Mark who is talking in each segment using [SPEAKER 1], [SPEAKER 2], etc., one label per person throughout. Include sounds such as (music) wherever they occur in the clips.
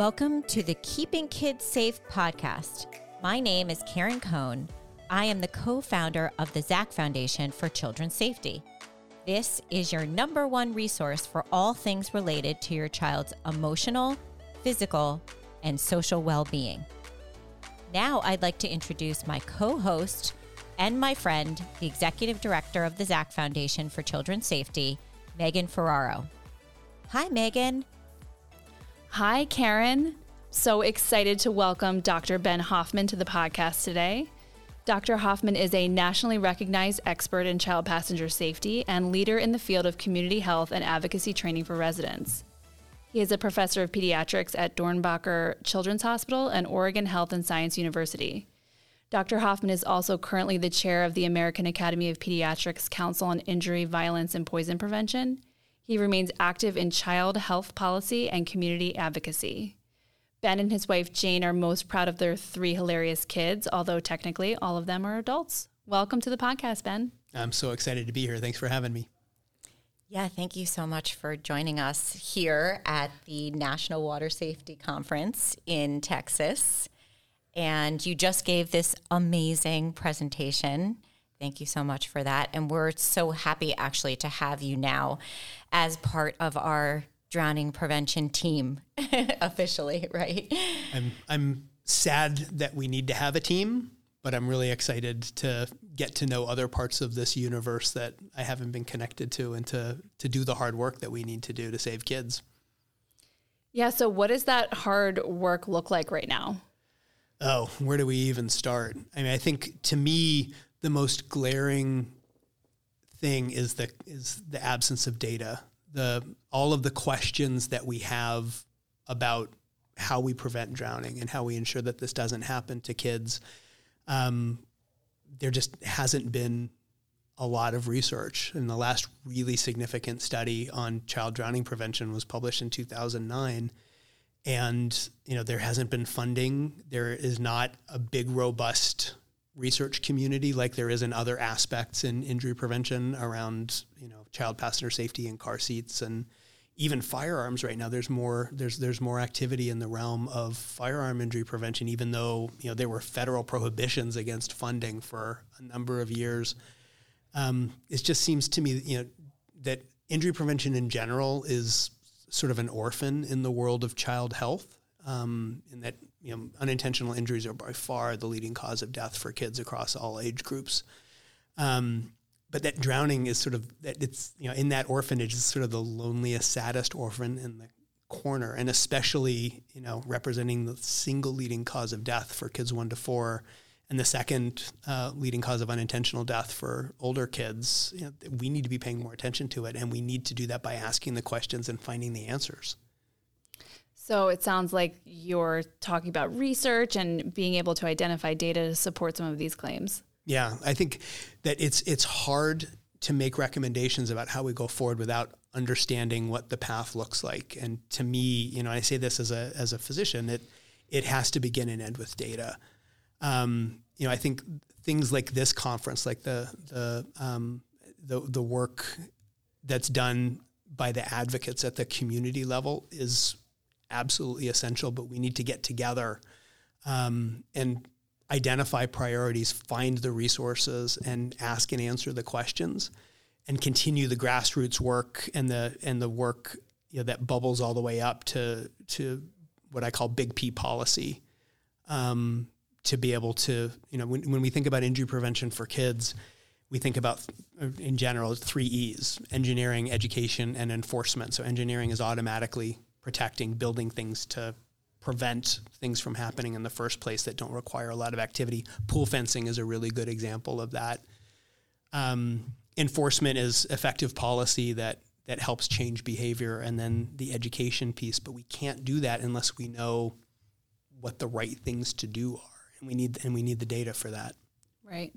[SPEAKER 1] Welcome to the Keeping Kids Safe podcast. My name is Karen Cohn. I am the co founder of the Zac Foundation for Children's Safety. This is your number one resource for all things related to your child's emotional, physical, and social well being. Now, I'd like to introduce my co host and my friend, the executive director of the Zac Foundation for Children's Safety, Megan Ferraro. Hi, Megan.
[SPEAKER 2] Hi, Karen. So excited to welcome Dr. Ben Hoffman to the podcast today. Dr. Hoffman is a nationally recognized expert in child passenger safety and leader in the field of community health and advocacy training for residents. He is a professor of pediatrics at Doernbecher Children's Hospital and Oregon Health and Science University. Dr. Hoffman is also currently the chair of the American Academy of Pediatrics Council on Injury, Violence, and Poison Prevention he remains active in child health policy and community advocacy. Ben and his wife Jane are most proud of their three hilarious kids, although technically all of them are adults. Welcome to the podcast, Ben.
[SPEAKER 3] I'm so excited to be here. Thanks for having me.
[SPEAKER 1] Yeah, thank you so much for joining us here at the National Water Safety Conference in Texas. And you just gave this amazing presentation. Thank you so much for that. And we're so happy actually to have you now as part of our drowning prevention team (laughs) officially, right?
[SPEAKER 3] I'm I'm sad that we need to have a team, but I'm really excited to get to know other parts of this universe that I haven't been connected to and to to do the hard work that we need to do to save kids.
[SPEAKER 2] Yeah, so what does that hard work look like right now?
[SPEAKER 3] Oh, where do we even start? I mean, I think to me the most glaring thing is the is the absence of data. The all of the questions that we have about how we prevent drowning and how we ensure that this doesn't happen to kids. Um, there just hasn't been a lot of research. And the last really significant study on child drowning prevention was published in 2009. And you know there hasn't been funding. There is not a big, robust research community like there is in other aspects in injury prevention around you know child passenger safety and car seats and even firearms right now. There's more there's there's more activity in the realm of firearm injury prevention even though you know there were federal prohibitions against funding for a number of years. Um, it just seems to me you know that injury prevention in general is sort of an orphan in the world of child health um, in that you know, unintentional injuries are by far the leading cause of death for kids across all age groups. Um, but that drowning is sort of that it's you know in that orphanage is sort of the loneliest, saddest orphan in the corner, and especially you know representing the single leading cause of death for kids one to four, and the second uh, leading cause of unintentional death for older kids. You know, we need to be paying more attention to it, and we need to do that by asking the questions and finding the answers.
[SPEAKER 2] So it sounds like you're talking about research and being able to identify data to support some of these claims.
[SPEAKER 3] Yeah, I think that it's it's hard to make recommendations about how we go forward without understanding what the path looks like. And to me, you know, I say this as a as a physician, it it has to begin and end with data. Um, you know, I think things like this conference, like the the um, the the work that's done by the advocates at the community level is absolutely essential, but we need to get together um, and identify priorities, find the resources, and ask and answer the questions, and continue the grassroots work and the and the work you know, that bubbles all the way up to to what I call big P policy. Um, to be able to, you know, when, when we think about injury prevention for kids, we think about in general three E's engineering, education, and enforcement. So, engineering is automatically protecting, building things to prevent things from happening in the first place that don't require a lot of activity. Pool fencing is a really good example of that. Um, enforcement is effective policy that that helps change behavior, and then the education piece. But we can't do that unless we know what the right things to do are, and we need and we need the data for that.
[SPEAKER 2] Right.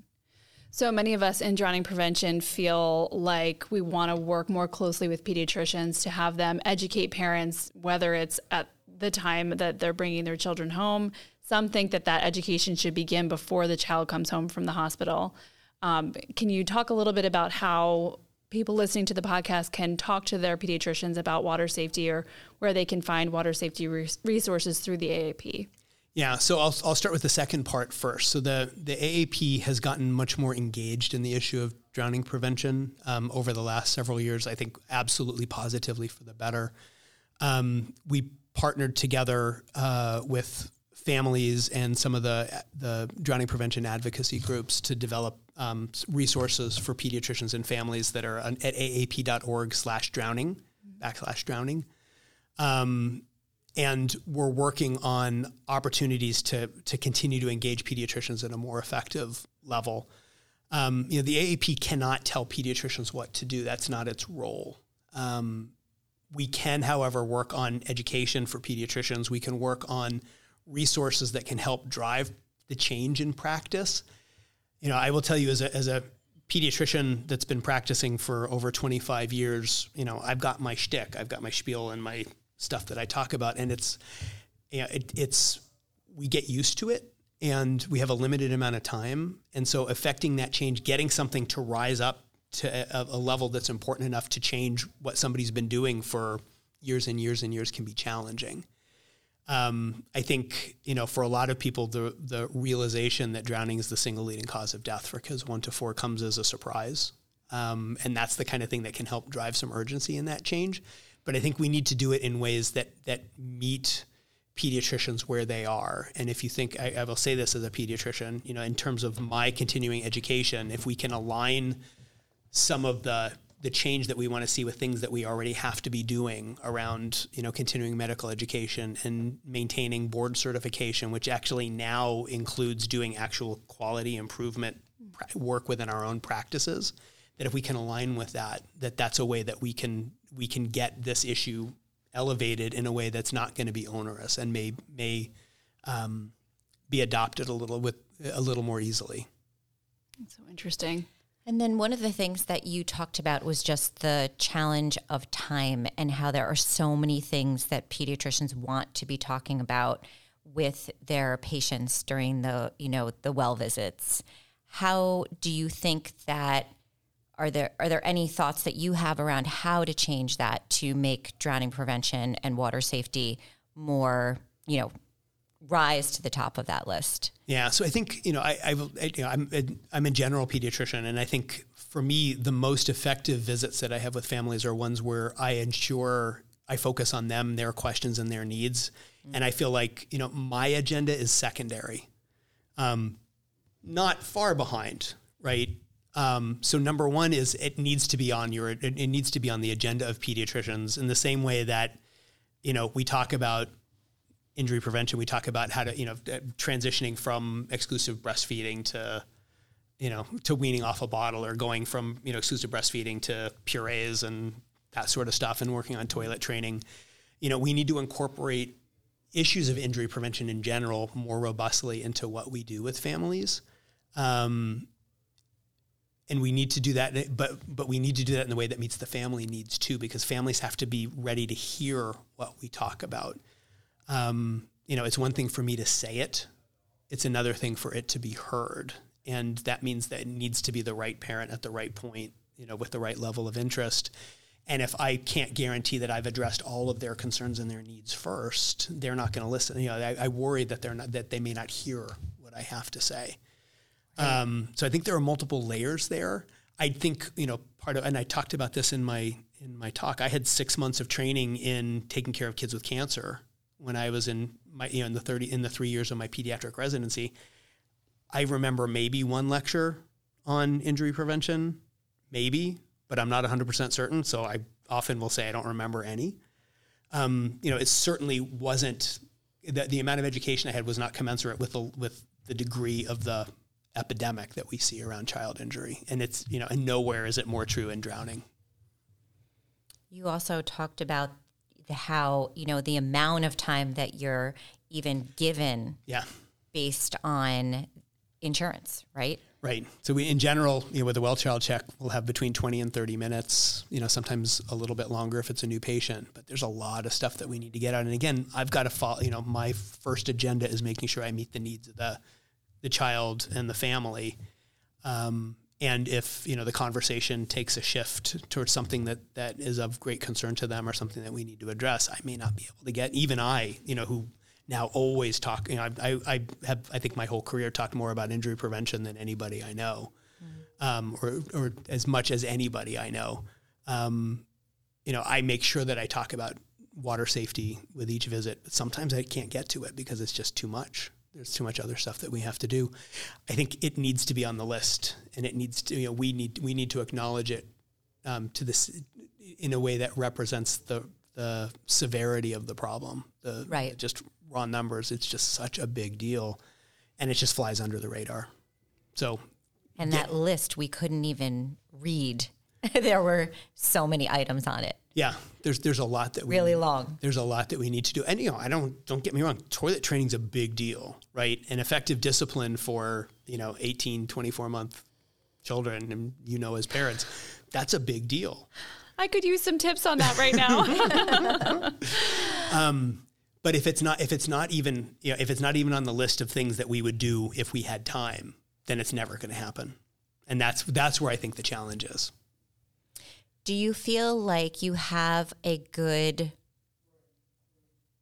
[SPEAKER 2] So many of us in drowning prevention feel like we want to work more closely with pediatricians to have them educate parents, whether it's at the time that they're bringing their children home. Some think that that education should begin before the child comes home from the hospital. Um, can you talk a little bit about how people listening to the podcast can talk to their pediatricians about water safety or where they can find water safety resources through the AAP.
[SPEAKER 3] Yeah, so I'll, I'll start with the second part first. So the, the AAP has gotten much more engaged in the issue of drowning prevention um, over the last several years. I think absolutely positively for the better. Um, we partnered together uh, with families and some of the the drowning prevention advocacy groups to develop um, resources for pediatricians and families that are at aap.org slash drowning, backslash drowning. Um, and we're working on opportunities to to continue to engage pediatricians at a more effective level. Um, you know, the AAP cannot tell pediatricians what to do. That's not its role. Um, we can, however, work on education for pediatricians. We can work on resources that can help drive the change in practice. You know, I will tell you as a, as a pediatrician that's been practicing for over 25 years, you know, I've got my shtick, I've got my spiel and my stuff that I talk about, and it's, you know, it, it's, we get used to it and we have a limited amount of time. And so affecting that change, getting something to rise up to a, a level that's important enough to change what somebody's been doing for years and years and years can be challenging. Um, I think you know for a lot of people the the realization that drowning is the single leading cause of death for kids one to four comes as a surprise, um, and that's the kind of thing that can help drive some urgency in that change. But I think we need to do it in ways that that meet pediatricians where they are. And if you think, I, I will say this as a pediatrician, you know, in terms of my continuing education, if we can align some of the the change that we want to see with things that we already have to be doing around you know continuing medical education and maintaining board certification which actually now includes doing actual quality improvement work within our own practices that if we can align with that that that's a way that we can we can get this issue elevated in a way that's not going to be onerous and may may um, be adopted a little with a little more easily.
[SPEAKER 2] That's so interesting.
[SPEAKER 1] And then one of the things that you talked about was just the challenge of time and how there are so many things that pediatricians want to be talking about with their patients during the, you know, the well visits. How do you think that are there are there any thoughts that you have around how to change that to make drowning prevention and water safety more, you know, rise to the top of that list?
[SPEAKER 3] Yeah, so I think you know I, I you know I'm a, I'm a general pediatrician, and I think for me the most effective visits that I have with families are ones where I ensure I focus on them, their questions, and their needs, mm-hmm. and I feel like you know my agenda is secondary, um, not far behind, right? Um, so number one is it needs to be on your it, it needs to be on the agenda of pediatricians in the same way that you know we talk about injury prevention, we talk about how to, you know, transitioning from exclusive breastfeeding to, you know, to weaning off a bottle or going from, you know, exclusive breastfeeding to purees and that sort of stuff and working on toilet training. You know, we need to incorporate issues of injury prevention in general more robustly into what we do with families. Um, and we need to do that but but we need to do that in the way that meets the family needs too because families have to be ready to hear what we talk about um, you know, it's one thing for me to say it, it's another thing for it to be heard. And that means that it needs to be the right parent at the right point, you know, with the right level of interest. And if I can't guarantee that I've addressed all of their concerns and their needs first, they're not going to listen. You know, I, I, worry that they're not that they may not hear what I have to say. Um, so I think there are multiple layers there. I think you know part of, and I talked about this in my in my talk. I had six months of training in taking care of kids with cancer when I was in my you know in the 30 in the 3 years of my pediatric residency I remember maybe one lecture on injury prevention maybe but I'm not 100% certain so I often will say I don't remember any um, you know it certainly wasn't the, the amount of education I had was not commensurate with the with the degree of the epidemic that we see around child injury. And it's you know and nowhere is it more true in drowning.
[SPEAKER 1] You also talked about the how you know the amount of time that you're even given
[SPEAKER 3] yeah.
[SPEAKER 1] based on insurance right?
[SPEAKER 3] Right. So we in general you know with a well child check we'll have between 20 and 30 minutes you know sometimes a little bit longer if it's a new patient. But there's a lot of stuff that we need to get on. And again i've got to follow you know my first agenda is making sure i meet the needs of the the child and the family um, and if you know the conversation takes a shift towards something that that is of great concern to them or something that we need to address, I may not be able to get. Even I, you know, who now always talk. You know, I, I, have I think my whole career talked more about injury prevention than anybody I know, mm. um, or or as much as anybody I know. Um, you know, I make sure that I talk about water safety with each visit. But sometimes I can't get to it because it's just too much. There's too much other stuff that we have to do. I think it needs to be on the list, and it needs to. You know, we need we need to acknowledge it um, to this in a way that represents the the severity of the problem. The
[SPEAKER 1] right.
[SPEAKER 3] just raw numbers. It's just such a big deal, and it just flies under the radar. So,
[SPEAKER 1] and that yeah. list we couldn't even read. (laughs) there were so many items on it.
[SPEAKER 3] Yeah, there's there's a lot that
[SPEAKER 1] we really long.
[SPEAKER 3] There's a lot that we need to do, and you know, I don't don't get me wrong. Toilet training's a big deal, right? An effective discipline for you know 18, 24 month children, and you know, as parents, that's a big deal.
[SPEAKER 2] I could use some tips on that right now. (laughs)
[SPEAKER 3] um, but if it's not if it's not even you know if it's not even on the list of things that we would do if we had time, then it's never going to happen. And that's that's where I think the challenge is.
[SPEAKER 1] Do you feel like you have a good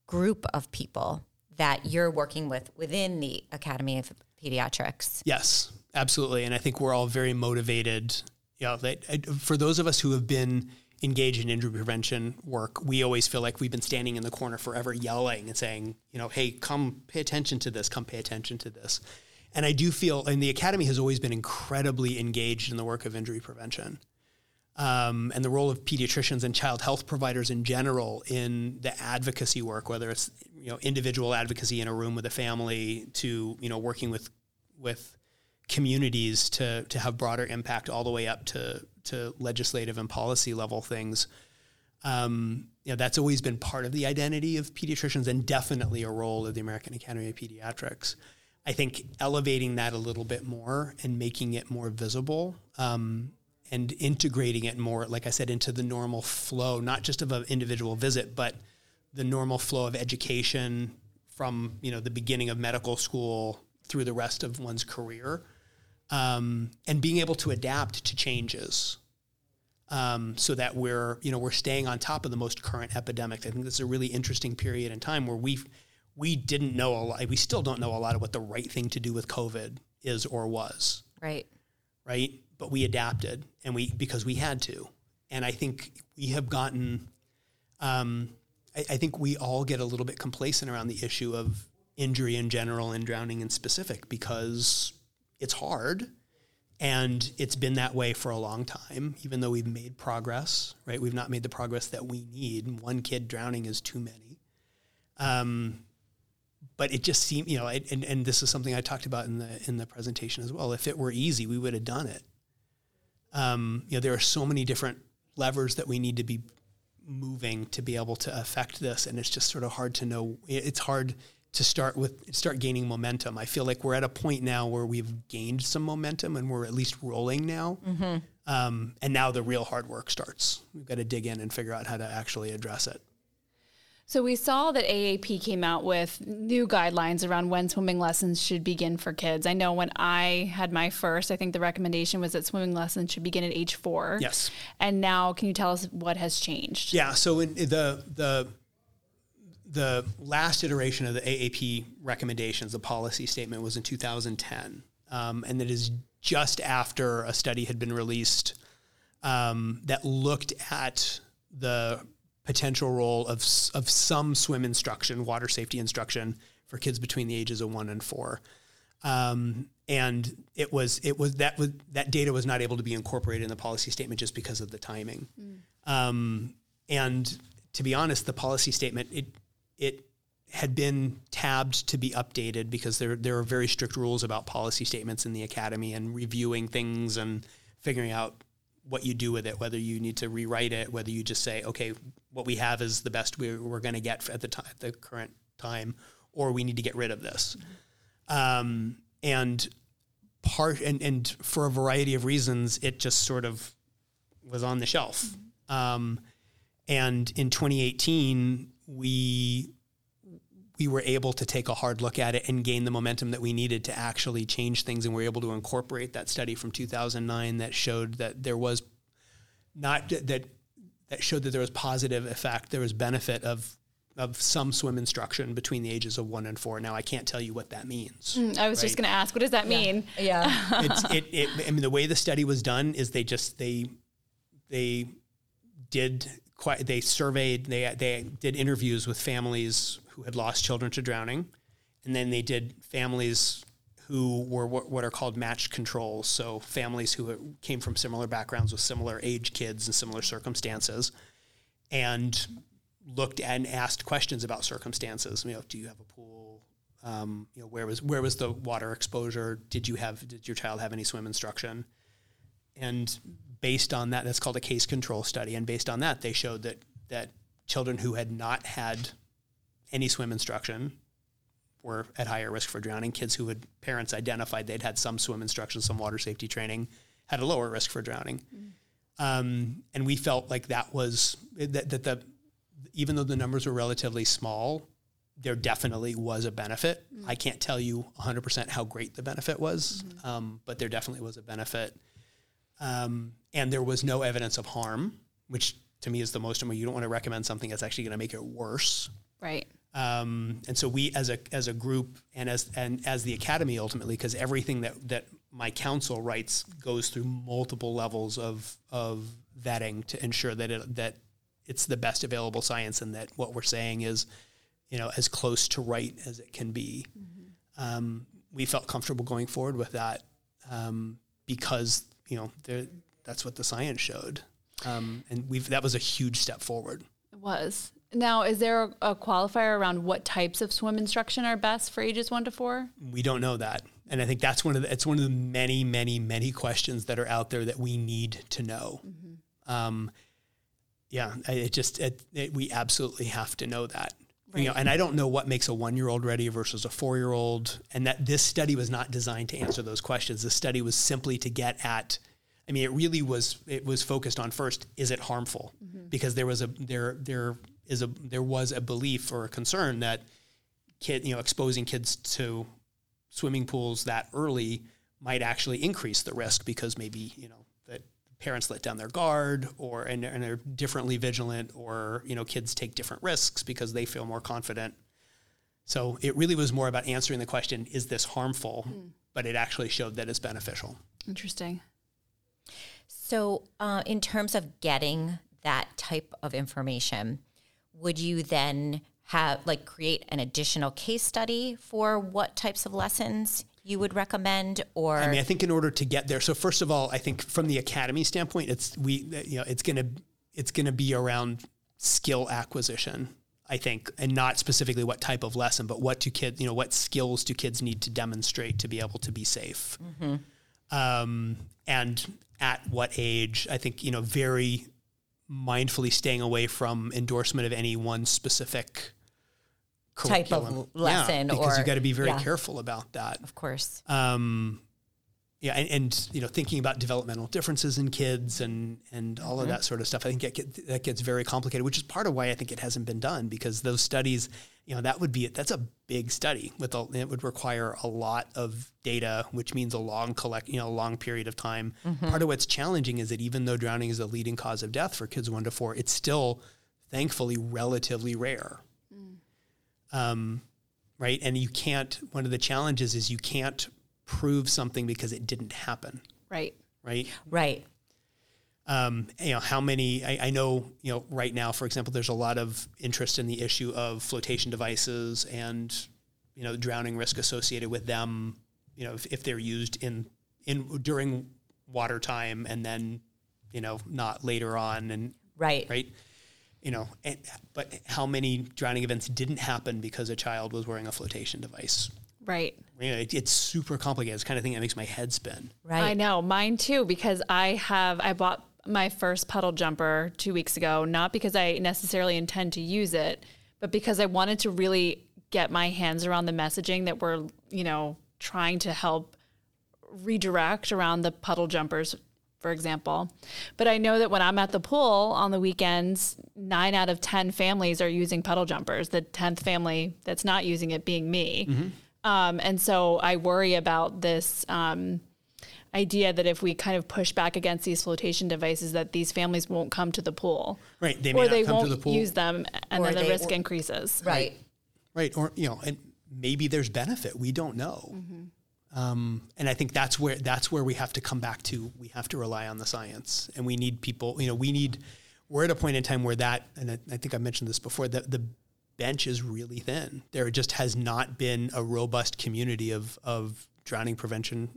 [SPEAKER 1] group of people that you're working with within the Academy of Pediatrics?
[SPEAKER 3] Yes, absolutely. And I think we're all very motivated. You know, that, uh, for those of us who have been engage in injury prevention work, we always feel like we've been standing in the corner forever yelling and saying, you know, hey, come pay attention to this, come pay attention to this. And I do feel, and the Academy has always been incredibly engaged in the work of injury prevention. Um, and the role of pediatricians and child health providers in general in the advocacy work, whether it's you know individual advocacy in a room with a family to you know working with with communities to to have broader impact all the way up to to legislative and policy level things. Um, you know, that's always been part of the identity of pediatricians and definitely a role of the American Academy of Pediatrics. I think elevating that a little bit more and making it more visible um, and integrating it more, like I said, into the normal flow, not just of an individual visit, but the normal flow of education from you know the beginning of medical school through the rest of one's career um, and being able to adapt to changes um, so that we're you know we're staying on top of the most current epidemic. I think this is a really interesting period in time where we we didn't know a lot. We still don't know a lot of what the right thing to do with COVID is or was.
[SPEAKER 1] Right.
[SPEAKER 3] Right. But we adapted, and we because we had to. And I think we have gotten. Um, I, I think we all get a little bit complacent around the issue of injury in general and drowning in specific because it's hard and it's been that way for a long time even though we've made progress right we've not made the progress that we need one kid drowning is too many um, but it just seemed you know and, and this is something i talked about in the in the presentation as well if it were easy we would have done it um, you know there are so many different levers that we need to be moving to be able to affect this and it's just sort of hard to know it's hard to start with start gaining momentum. I feel like we're at a point now where we've gained some momentum and we're at least rolling now. Mm-hmm. Um, and now the real hard work starts. We've got to dig in and figure out how to actually address it.
[SPEAKER 2] So we saw that AAP came out with new guidelines around when swimming lessons should begin for kids. I know when I had my first, I think the recommendation was that swimming lessons should begin at age four.
[SPEAKER 3] Yes.
[SPEAKER 2] And now, can you tell us what has changed?
[SPEAKER 3] Yeah. So in the the the last iteration of the AAP recommendations, the policy statement, was in 2010, um, and that is just after a study had been released um, that looked at the potential role of of some swim instruction, water safety instruction for kids between the ages of one and four. Um, and it was it was that was that data was not able to be incorporated in the policy statement just because of the timing. Mm. Um, and to be honest, the policy statement it it had been tabbed to be updated because there there are very strict rules about policy statements in the academy and reviewing things and figuring out what you do with it, whether you need to rewrite it, whether you just say, okay, what we have is the best we, are going to get at the time, the current time, or we need to get rid of this. Um, and part and and for a variety of reasons, it just sort of was on the shelf. Mm-hmm. Um, and in 2018, we we were able to take a hard look at it and gain the momentum that we needed to actually change things. And we were able to incorporate that study from 2009 that showed that there was not that that showed that there was positive effect. There was benefit of of some swim instruction between the ages of one and four. Now I can't tell you what that means.
[SPEAKER 2] Mm, I was right? just going to ask, what does that mean?
[SPEAKER 1] Yeah, (laughs)
[SPEAKER 3] it's, it, it. I mean, the way the study was done is they just they they did quite. They surveyed. They they did interviews with families who had lost children to drowning, and then they did families who were what, what are called matched controls. So families who came from similar backgrounds with similar age kids and similar circumstances, and looked and asked questions about circumstances. You know, do you have a pool? Um, you know, where was where was the water exposure? Did you have did your child have any swim instruction? And based on that, that's called a case control study. And based on that, they showed that that children who had not had any swim instruction were at higher risk for drowning. Kids who had parents identified they'd had some swim instruction, some water safety training, had a lower risk for drowning. Mm. Um, and we felt like that was that, that the even though the numbers were relatively small, there definitely was a benefit. Mm. I can't tell you 100% how great the benefit was, mm-hmm. um, but there definitely was a benefit. Um, and there was no evidence of harm, which to me is the most important. You don't want to recommend something that's actually going to make it worse.
[SPEAKER 2] Right.
[SPEAKER 3] Um, and so we, as a as a group, and as and as the academy, ultimately, because everything that that my council writes goes through multiple levels of of vetting to ensure that it that it's the best available science and that what we're saying is, you know, as close to right as it can be. Mm-hmm. Um, we felt comfortable going forward with that um, because you know that's what the science showed, um, and we've that was a huge step forward.
[SPEAKER 2] It was. Now, is there a, a qualifier around what types of swim instruction are best for ages one to four?
[SPEAKER 3] We don't know that, and I think that's one of the it's one of the many, many, many questions that are out there that we need to know. Mm-hmm. Um, yeah, it just it, it, we absolutely have to know that. Right. You know, and I don't know what makes a one-year-old ready versus a four-year-old, and that this study was not designed to answer those questions. The study was simply to get at. I mean, it really was. It was focused on first: is it harmful? Mm-hmm. Because there was a there there is a there was a belief or a concern that kid you know exposing kids to swimming pools that early might actually increase the risk because maybe you know that parents let down their guard or and, and they're differently vigilant or you know kids take different risks because they feel more confident so it really was more about answering the question is this harmful mm. but it actually showed that it's beneficial
[SPEAKER 2] interesting
[SPEAKER 1] so uh, in terms of getting that type of information would you then have like create an additional case study for what types of lessons you would recommend or
[SPEAKER 3] I mean I think in order to get there so first of all I think from the academy standpoint it's we you know it's going to it's going to be around skill acquisition I think and not specifically what type of lesson but what do kids you know what skills do kids need to demonstrate to be able to be safe mm-hmm. Um, and at what age I think you know very mindfully staying away from endorsement of any one specific
[SPEAKER 1] type of lesson
[SPEAKER 3] yeah, because
[SPEAKER 1] or,
[SPEAKER 3] you got to be very yeah. careful about that
[SPEAKER 1] of course
[SPEAKER 3] um, yeah and, and, you know thinking about developmental differences in kids and and all mm-hmm. of that sort of stuff i think that gets very complicated which is part of why i think it hasn't been done because those studies you know that would be that's a big study with a, it would require a lot of data which means a long collect you know a long period of time mm-hmm. part of what's challenging is that even though drowning is the leading cause of death for kids 1 to 4 it's still thankfully relatively rare um, right? And you can't. One of the challenges is you can't prove something because it didn't happen.
[SPEAKER 2] Right.
[SPEAKER 3] Right.
[SPEAKER 1] Right.
[SPEAKER 3] Um, you know how many I, I, know you know right now for example there's a lot of interest in the issue of flotation devices and you know drowning risk associated with them you know if, if they're used in in during water time and then you know not later on and
[SPEAKER 1] right
[SPEAKER 3] right you know, and, but how many drowning events didn't happen because a child was wearing a flotation device?
[SPEAKER 2] Right.
[SPEAKER 3] You know, it, it's super complicated. It's kind of thing that makes my head spin.
[SPEAKER 2] Right. I know, mine too, because I have, I bought my first puddle jumper two weeks ago, not because I necessarily intend to use it, but because I wanted to really get my hands around the messaging that we're, you know, trying to help redirect around the puddle jumpers for example. But I know that when I'm at the pool on the weekends, nine out of 10 families are using puddle jumpers, the 10th family that's not using it being me.
[SPEAKER 3] Mm-hmm.
[SPEAKER 2] Um, and so I worry about this um, idea that if we kind of push back against these flotation devices, that these families won't come to the pool.
[SPEAKER 3] Right. They may
[SPEAKER 2] or
[SPEAKER 3] not
[SPEAKER 2] they
[SPEAKER 3] come
[SPEAKER 2] won't
[SPEAKER 3] to the pool.
[SPEAKER 2] use them, and
[SPEAKER 1] Or
[SPEAKER 2] then the
[SPEAKER 1] they-
[SPEAKER 2] risk
[SPEAKER 1] or-
[SPEAKER 2] increases.
[SPEAKER 1] Right.
[SPEAKER 3] Right. Or, you know, and maybe there's benefit. We don't know. Um, and I think that's where that's where we have to come back to. We have to rely on the science, and we need people. You know, we need. We're at a point in time where that, and I, I think I mentioned this before. That the bench is really thin. There just has not been a robust community of of drowning prevention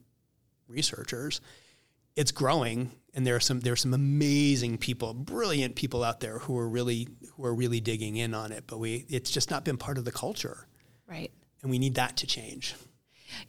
[SPEAKER 3] researchers. It's growing, and there are some there are some amazing people, brilliant people out there who are really who are really digging in on it. But we, it's just not been part of the culture,
[SPEAKER 2] Right.
[SPEAKER 3] and we need that to change.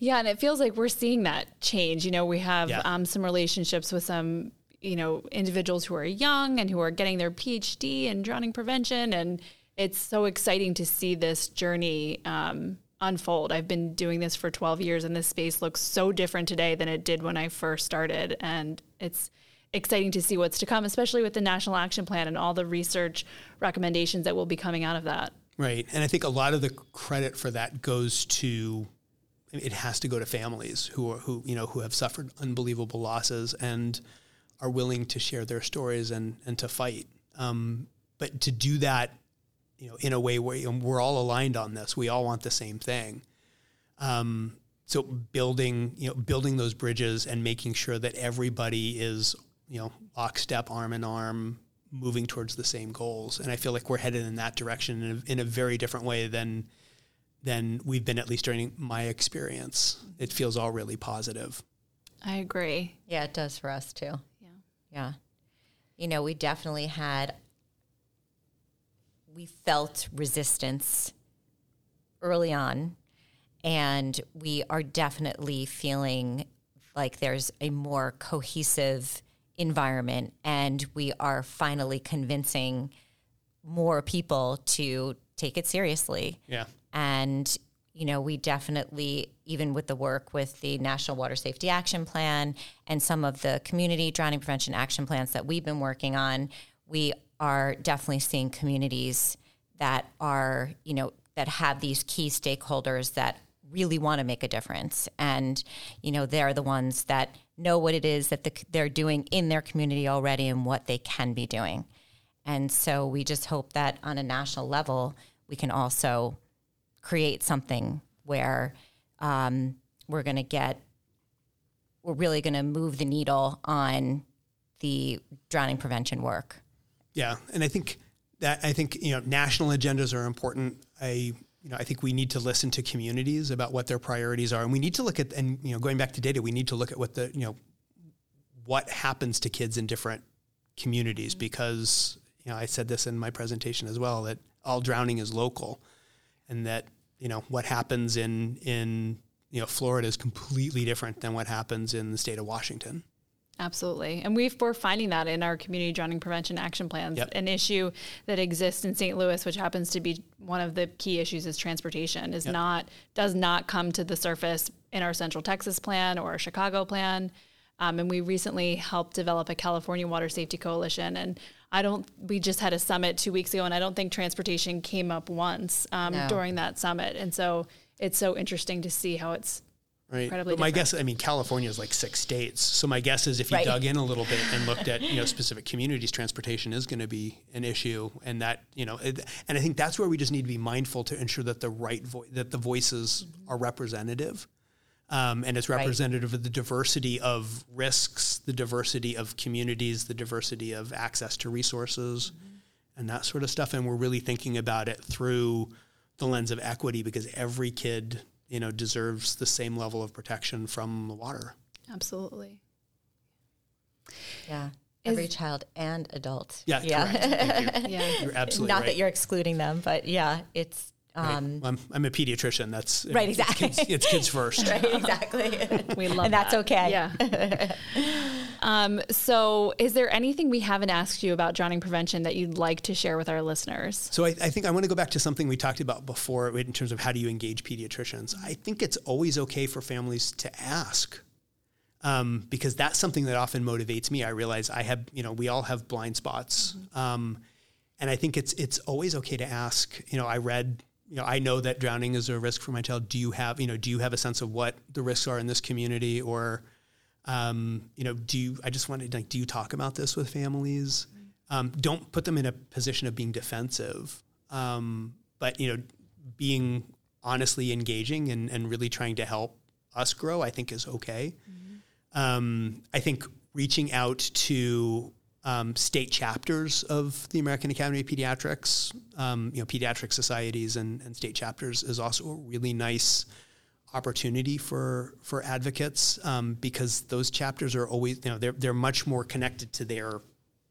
[SPEAKER 2] Yeah, and it feels like we're seeing that change. You know, we have
[SPEAKER 3] Yeah.
[SPEAKER 2] um, some relationships with some, you know, individuals who are young and who are getting their PhD in drowning prevention, and it's so exciting to see this journey um, unfold. I've been doing this for 12 years, and this space looks so different today than it did when I first started, and it's exciting to see what's to come, especially with the National Action Plan and all the research recommendations that will be coming out of that.
[SPEAKER 3] Right. And I think a lot of the credit for that goes to it has to go to families who are who you know who have suffered unbelievable losses and are willing to share their stories and and to fight. Um, but to do that, you know, in a way where we're all aligned on this, we all want the same thing. Um, so building you know building those bridges and making sure that everybody is you know lockstep, arm in arm, moving towards the same goals. And I feel like we're headed in that direction in a, in a very different way than than we've been at least during my experience. It feels all really positive.
[SPEAKER 2] I agree.
[SPEAKER 1] Yeah, it does for us too.
[SPEAKER 2] Yeah.
[SPEAKER 1] Yeah. You know, we definitely had, we felt resistance early on, and we are definitely feeling like there's a more cohesive environment, and we are finally convincing more people to take it seriously.
[SPEAKER 3] Yeah.
[SPEAKER 1] And, you know, we definitely, even with the work with the National Water Safety Action Plan and some of the community drowning prevention action plans that we've been working on, we are definitely seeing communities that are, you know, that have these key stakeholders that really want to make a difference. And, you know, they're the ones that know what it is that the, they're doing in their community already and what they can be doing. And so we just hope that on a national level, we can also create something where um, we're going to get, we're really going to move the needle on the drowning prevention work.
[SPEAKER 3] Yeah, and I think that I think you know national agendas are important. I you know I think we need to listen to communities about what their priorities are, and we need to look at and you know going back to data, we need to look at what the you know what happens to kids in different communities mm-hmm. because you know I said this in my presentation as well that all drowning is local, and that you know what happens in in you know Florida is completely different than what happens in the state of Washington.
[SPEAKER 2] Absolutely. And we've, we're finding that in our community drowning prevention action plans.
[SPEAKER 3] Yep.
[SPEAKER 2] An issue that exists in St. Louis, which happens to be one of the key issues is transportation, is not, does not come to the surface in our Central Texas plan or our Chicago plan. Um, and we recently helped develop a California Water Safety Coalition. And I don't, we just had a summit two weeks ago, and I don't think transportation came up once um,
[SPEAKER 1] No.
[SPEAKER 2] during that summit. And so it's so interesting to see how it's
[SPEAKER 3] Right.
[SPEAKER 2] Incredibly
[SPEAKER 3] but my
[SPEAKER 2] different.
[SPEAKER 3] guess, I mean, California is like six states. So my guess is if you
[SPEAKER 1] Right.
[SPEAKER 3] dug in a little bit and (laughs) looked at, you know, specific communities, transportation is going to be an issue. And that, you know, it, and I think that's where we just need to be mindful to ensure that the right, vo- that the voices are representative. Um, and it's
[SPEAKER 1] Right.
[SPEAKER 3] representative of the diversity of risks, the diversity of communities, the diversity of access to resources, and that sort of stuff. And we're really thinking about it through the lens of equity because every kid, you know, deserves the same level of protection from the water.
[SPEAKER 2] absolutely.
[SPEAKER 1] Yeah.
[SPEAKER 2] Is-
[SPEAKER 1] Every child and adult.
[SPEAKER 3] Yeah, correct. Thank you. (laughs)
[SPEAKER 2] Yeah.
[SPEAKER 3] You're absolutely
[SPEAKER 1] Not
[SPEAKER 3] right.
[SPEAKER 1] that you're excluding them, but yeah, it's
[SPEAKER 3] Right.
[SPEAKER 1] um,
[SPEAKER 3] Well, I'm, I'm a pediatrician. That's
[SPEAKER 1] Right,
[SPEAKER 3] it's
[SPEAKER 1] exactly.
[SPEAKER 3] kids- It's kids, first. (laughs)
[SPEAKER 1] right, exactly. (laughs)
[SPEAKER 2] We love
[SPEAKER 1] and that's okay.
[SPEAKER 2] Yeah. Um, so, is there anything we haven't asked you about drowning prevention that you'd like to share with our listeners?
[SPEAKER 3] So I, I think I want to go back to something we talked about before in terms of how do you engage pediatricians. I think it's always okay for families to ask. um, because that's something that often motivates me. I realize I have, you know, we all have blind spots.
[SPEAKER 2] Mm-hmm.
[SPEAKER 3] Um, and I think it's it's always okay to ask. You know, I read, you know, I know that drowning is a risk for my child. Do you have, you know, do you have a sense of what the risks are in this community, or, um, you know, do you? I just wanted like, do you talk about this with families? Um, don't put them in a position of being defensive, um, but you know, being honestly engaging and, and really trying to help us grow, I think is okay. Um, I think reaching out to um, state chapters of the American Academy of Pediatrics, um, you know, pediatric societies and, and state chapters is also a really nice opportunity for for advocates um, because those chapters are always, you know, they're they're much more connected to their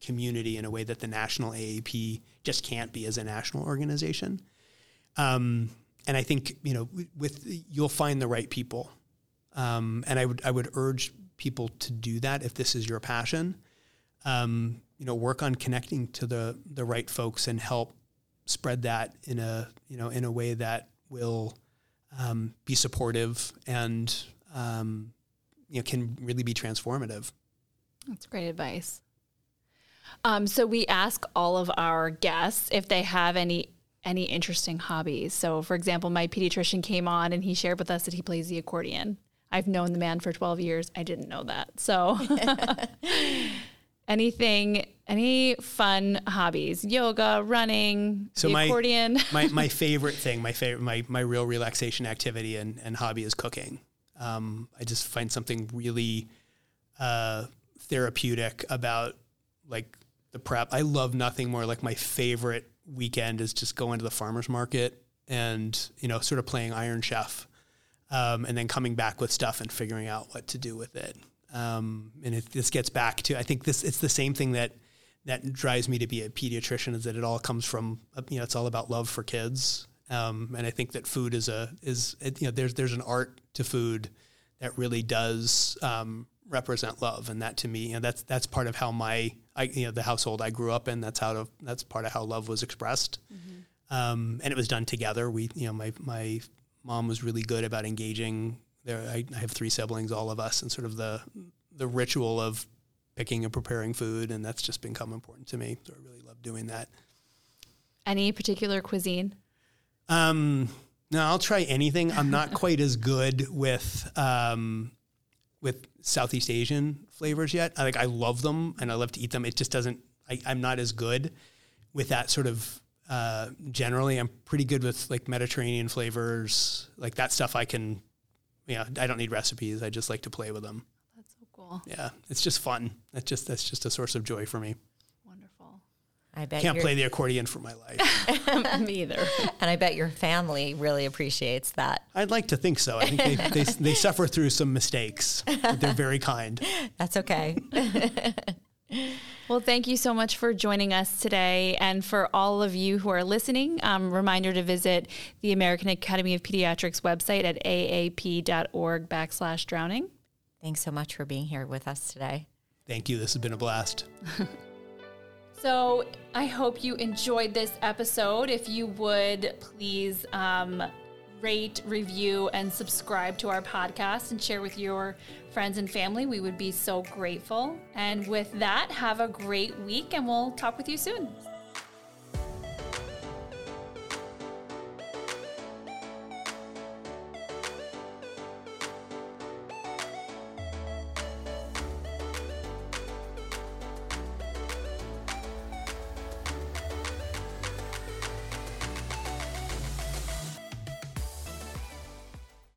[SPEAKER 3] community in a way that the national AAP just can't be as a national organization. Um, and I think you know, with you'll find the right people, um, and I would I would urge people to do that if this is your passion. Um, you know, work on connecting to the the right folks and help spread that in a you know in a way that will um, be supportive and um, you know can really be transformative.
[SPEAKER 2] That's great advice. Um, so we ask all of our guests if they have any any interesting hobbies. So, for example, my pediatrician came on and he shared with us that he plays the accordion. I've known the man for 12 years. I didn't know that. So, (laughs) anything, any fun hobbies? Yoga, running,
[SPEAKER 3] So my-
[SPEAKER 2] accordion. (laughs)
[SPEAKER 3] my my (laughs) favorite thing, my favorite, my my real relaxation activity and, and hobby is cooking. Um, I just find something really uh, therapeutic about like the prep. I love nothing more. Like my favorite weekend is just going to the farmers market and you know sort of playing Iron Chef, um, and then coming back with stuff and figuring out what to do with it. Um, and it, this gets back to I think this it's the same thing that that drives me to be a pediatrician is that it all comes from uh, you know it's all about love for kids. Um, and I think that food is a is it, you know there's there's an art to food that really does um, represent love. And that to me you know that's that's part of how my I you know the household I grew up in that's how to, that's part of how love was expressed. Um, and it was done together. We you know my my mom was really good about engaging. There I, I have three siblings all of us and sort of the the ritual of picking and preparing food, and that's just become important to me. So I really love doing that.
[SPEAKER 2] any particular cuisine?
[SPEAKER 3] Um, no, I'll try anything. I'm not (laughs) quite as good with um, with Southeast Asian flavors yet. I like I love them and I love to eat them. It just doesn't. I, I'm not as good with that sort of. Uh, generally, I'm pretty good with like Mediterranean flavors, like that stuff. I can, you know, I don't need recipes. I just like to play with them.
[SPEAKER 2] That's so cool.
[SPEAKER 3] Yeah, it's just fun. That's just that's just a source of joy for me.
[SPEAKER 2] Wonderful.
[SPEAKER 1] I bet
[SPEAKER 3] Can't
[SPEAKER 1] your-
[SPEAKER 3] play the accordion for my life. (laughs)
[SPEAKER 2] Me either.
[SPEAKER 1] and I bet your family really appreciates that.
[SPEAKER 3] I'd like to think so. I think they, they, they suffer through some mistakes. But they're very kind. (laughs)
[SPEAKER 1] That's okay. (laughs)
[SPEAKER 2] Well, thank you so much for joining us today. And for all of you who are listening, um, reminder to visit the American Academy of Pediatrics website at aap.org backslash drowning.
[SPEAKER 1] Thanks so much for being here with us today.
[SPEAKER 3] Thank you. This has been a blast. (laughs)
[SPEAKER 2] So I hope you enjoyed this episode. If you would please um, rate, review, and subscribe to our podcast and share with your friends and family, we would be so grateful. And with that, have a great week and we'll talk with you soon.